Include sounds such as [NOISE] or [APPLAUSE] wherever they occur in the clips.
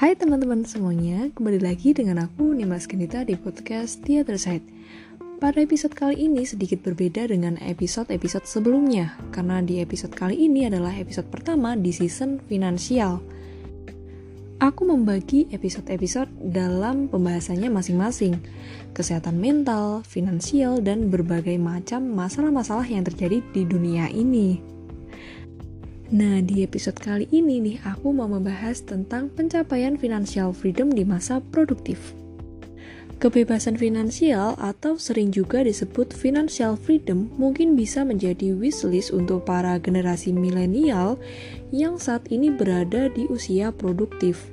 Hai teman-teman semuanya, kembali lagi dengan aku Nimas Genita di podcast Theater Side. Pada episode kali ini sedikit berbeda dengan episode-episode sebelumnya, karena di episode kali ini adalah episode pertama di season finansial. Aku membagi episode-episode dalam pembahasannya masing-masing, kesehatan mental, finansial, dan berbagai macam masalah-masalah yang terjadi di dunia ini. Nah, di episode kali ini nih aku mau membahas tentang pencapaian financial freedom di masa produktif. Kebebasan finansial atau sering juga disebut financial freedom mungkin bisa menjadi wishlist untuk para generasi milenial yang saat ini berada di usia produktif.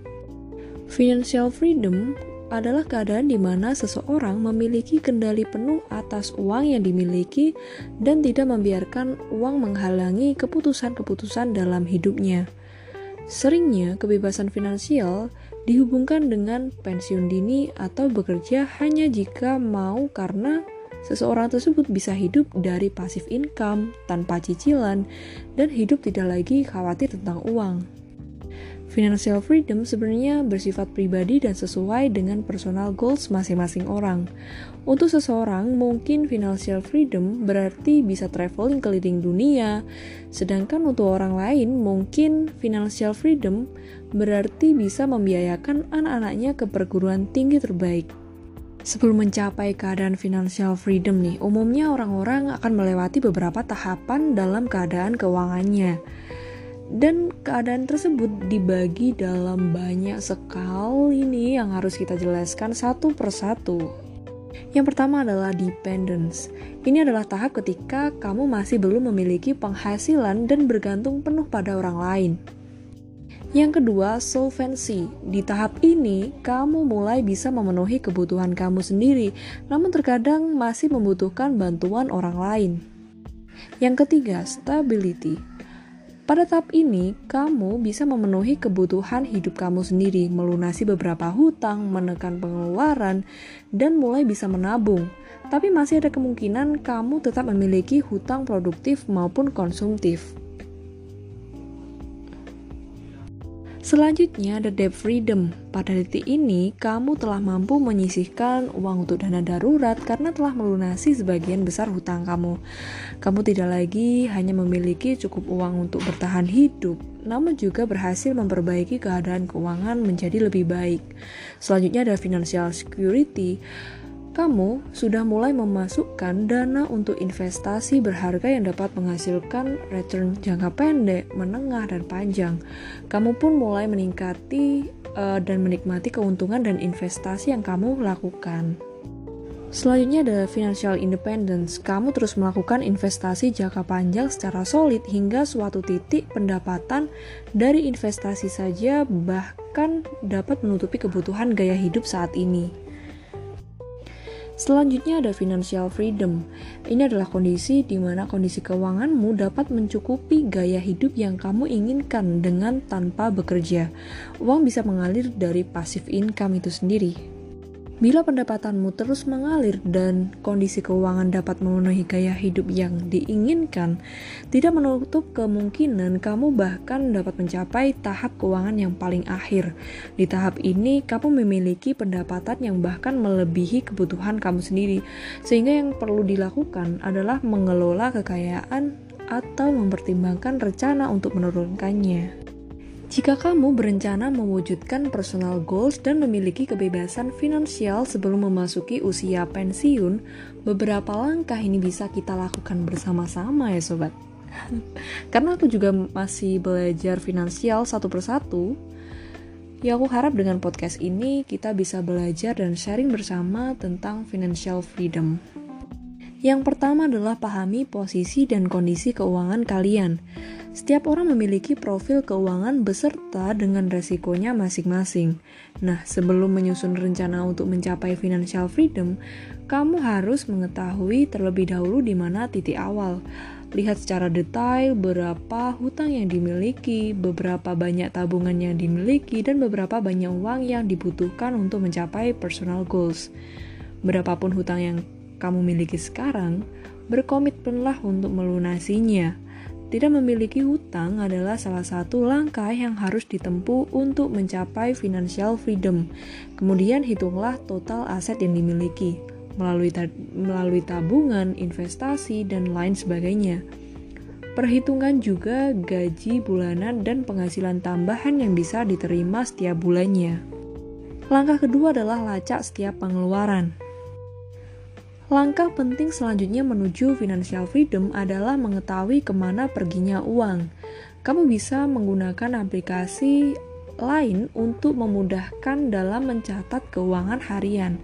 Financial freedom adalah keadaan di mana seseorang memiliki kendali penuh atas uang yang dimiliki dan tidak membiarkan uang menghalangi keputusan-keputusan dalam hidupnya. Seringnya, kebebasan finansial dihubungkan dengan pensiun dini atau bekerja hanya jika mau karena seseorang tersebut bisa hidup dari pasif income tanpa cicilan dan hidup tidak lagi khawatir tentang uang. Financial freedom sebenarnya bersifat pribadi dan sesuai dengan personal goals masing-masing orang. Untuk seseorang, mungkin financial freedom berarti bisa traveling keliling dunia, sedangkan untuk orang lain, mungkin financial freedom berarti bisa membiayakan anak-anaknya ke perguruan tinggi terbaik. Sebelum mencapai keadaan financial freedom nih, umumnya orang-orang akan melewati beberapa tahapan dalam keadaan keuangannya dan keadaan tersebut dibagi dalam banyak sekali nih yang harus kita jelaskan satu persatu. Yang pertama adalah dependence. Ini adalah tahap ketika kamu masih belum memiliki penghasilan dan bergantung penuh pada orang lain. Yang kedua, solvency. Di tahap ini, kamu mulai bisa memenuhi kebutuhan kamu sendiri, namun terkadang masih membutuhkan bantuan orang lain. Yang ketiga, stability. Pada tahap ini, kamu bisa memenuhi kebutuhan hidup kamu sendiri, melunasi beberapa hutang, menekan pengeluaran, dan mulai bisa menabung. Tapi masih ada kemungkinan kamu tetap memiliki hutang produktif maupun konsumtif. Selanjutnya ada debt freedom. Pada detik ini, kamu telah mampu menyisihkan uang untuk dana darurat karena telah melunasi sebagian besar hutang kamu. Kamu tidak lagi hanya memiliki cukup uang untuk bertahan hidup, namun juga berhasil memperbaiki keadaan keuangan menjadi lebih baik. Selanjutnya ada financial security kamu sudah mulai memasukkan dana untuk investasi berharga yang dapat menghasilkan return jangka pendek, menengah, dan panjang. Kamu pun mulai meningkati uh, dan menikmati keuntungan dan investasi yang kamu lakukan. Selanjutnya ada financial independence. Kamu terus melakukan investasi jangka panjang secara solid hingga suatu titik pendapatan dari investasi saja bahkan dapat menutupi kebutuhan gaya hidup saat ini. Selanjutnya ada financial freedom. Ini adalah kondisi di mana kondisi keuanganmu dapat mencukupi gaya hidup yang kamu inginkan dengan tanpa bekerja. Uang bisa mengalir dari passive income itu sendiri. Bila pendapatanmu terus mengalir dan kondisi keuangan dapat memenuhi gaya hidup yang diinginkan, tidak menutup kemungkinan kamu bahkan dapat mencapai tahap keuangan yang paling akhir. Di tahap ini, kamu memiliki pendapatan yang bahkan melebihi kebutuhan kamu sendiri, sehingga yang perlu dilakukan adalah mengelola kekayaan atau mempertimbangkan rencana untuk menurunkannya. Jika kamu berencana mewujudkan personal goals dan memiliki kebebasan finansial sebelum memasuki usia pensiun, beberapa langkah ini bisa kita lakukan bersama-sama ya sobat. [LAUGHS] Karena aku juga masih belajar finansial satu persatu, ya aku harap dengan podcast ini kita bisa belajar dan sharing bersama tentang financial freedom. Yang pertama adalah pahami posisi dan kondisi keuangan kalian. Setiap orang memiliki profil keuangan beserta dengan resikonya masing-masing. Nah, sebelum menyusun rencana untuk mencapai financial freedom, kamu harus mengetahui terlebih dahulu di mana titik awal. Lihat secara detail berapa hutang yang dimiliki, beberapa banyak tabungan yang dimiliki, dan beberapa banyak uang yang dibutuhkan untuk mencapai personal goals. Berapapun hutang yang kamu miliki sekarang, berkomitmenlah untuk melunasinya Tidak memiliki hutang adalah salah satu langkah yang harus ditempuh untuk mencapai financial freedom. Kemudian hitunglah total aset yang dimiliki melalui melalui tabungan, investasi dan lain sebagainya. Perhitungan juga gaji bulanan dan penghasilan tambahan yang bisa diterima setiap bulannya. Langkah kedua adalah lacak setiap pengeluaran. Langkah penting selanjutnya menuju financial freedom adalah mengetahui ke mana perginya uang. Kamu bisa menggunakan aplikasi lain untuk memudahkan dalam mencatat keuangan harian.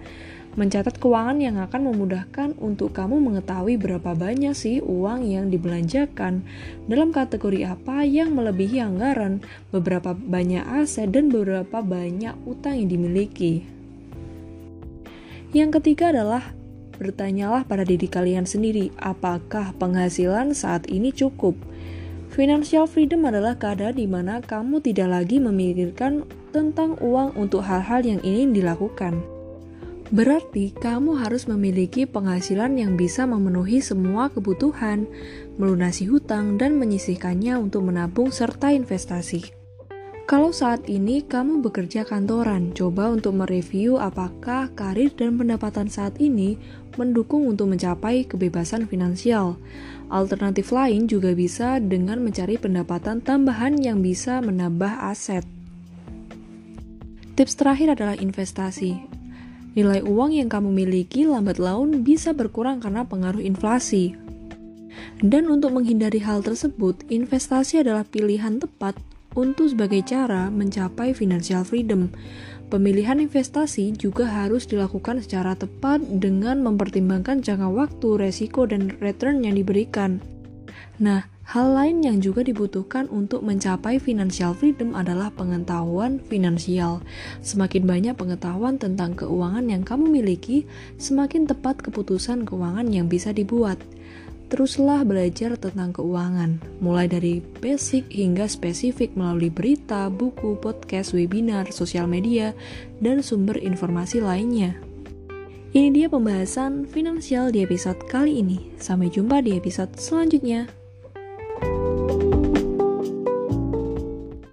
Mencatat keuangan yang akan memudahkan untuk kamu mengetahui berapa banyak sih uang yang dibelanjakan, dalam kategori apa yang melebihi anggaran, beberapa banyak aset, dan beberapa banyak utang yang dimiliki. Yang ketiga adalah Bertanyalah pada diri kalian sendiri, apakah penghasilan saat ini cukup? Financial freedom adalah keadaan di mana kamu tidak lagi memikirkan tentang uang untuk hal-hal yang ingin dilakukan. Berarti kamu harus memiliki penghasilan yang bisa memenuhi semua kebutuhan, melunasi hutang, dan menyisihkannya untuk menabung serta investasi. Kalau saat ini kamu bekerja kantoran, coba untuk mereview apakah karir dan pendapatan saat ini mendukung untuk mencapai kebebasan finansial. Alternatif lain juga bisa dengan mencari pendapatan tambahan yang bisa menambah aset. Tips terakhir adalah investasi. Nilai uang yang kamu miliki lambat laun bisa berkurang karena pengaruh inflasi. Dan untuk menghindari hal tersebut, investasi adalah pilihan tepat untuk sebagai cara mencapai financial freedom. Pemilihan investasi juga harus dilakukan secara tepat dengan mempertimbangkan jangka waktu, resiko, dan return yang diberikan. Nah, hal lain yang juga dibutuhkan untuk mencapai financial freedom adalah pengetahuan finansial. Semakin banyak pengetahuan tentang keuangan yang kamu miliki, semakin tepat keputusan keuangan yang bisa dibuat. Teruslah belajar tentang keuangan, mulai dari basic hingga spesifik melalui berita, buku, podcast, webinar, sosial media, dan sumber informasi lainnya. Ini dia pembahasan finansial di episode kali ini. Sampai jumpa di episode selanjutnya.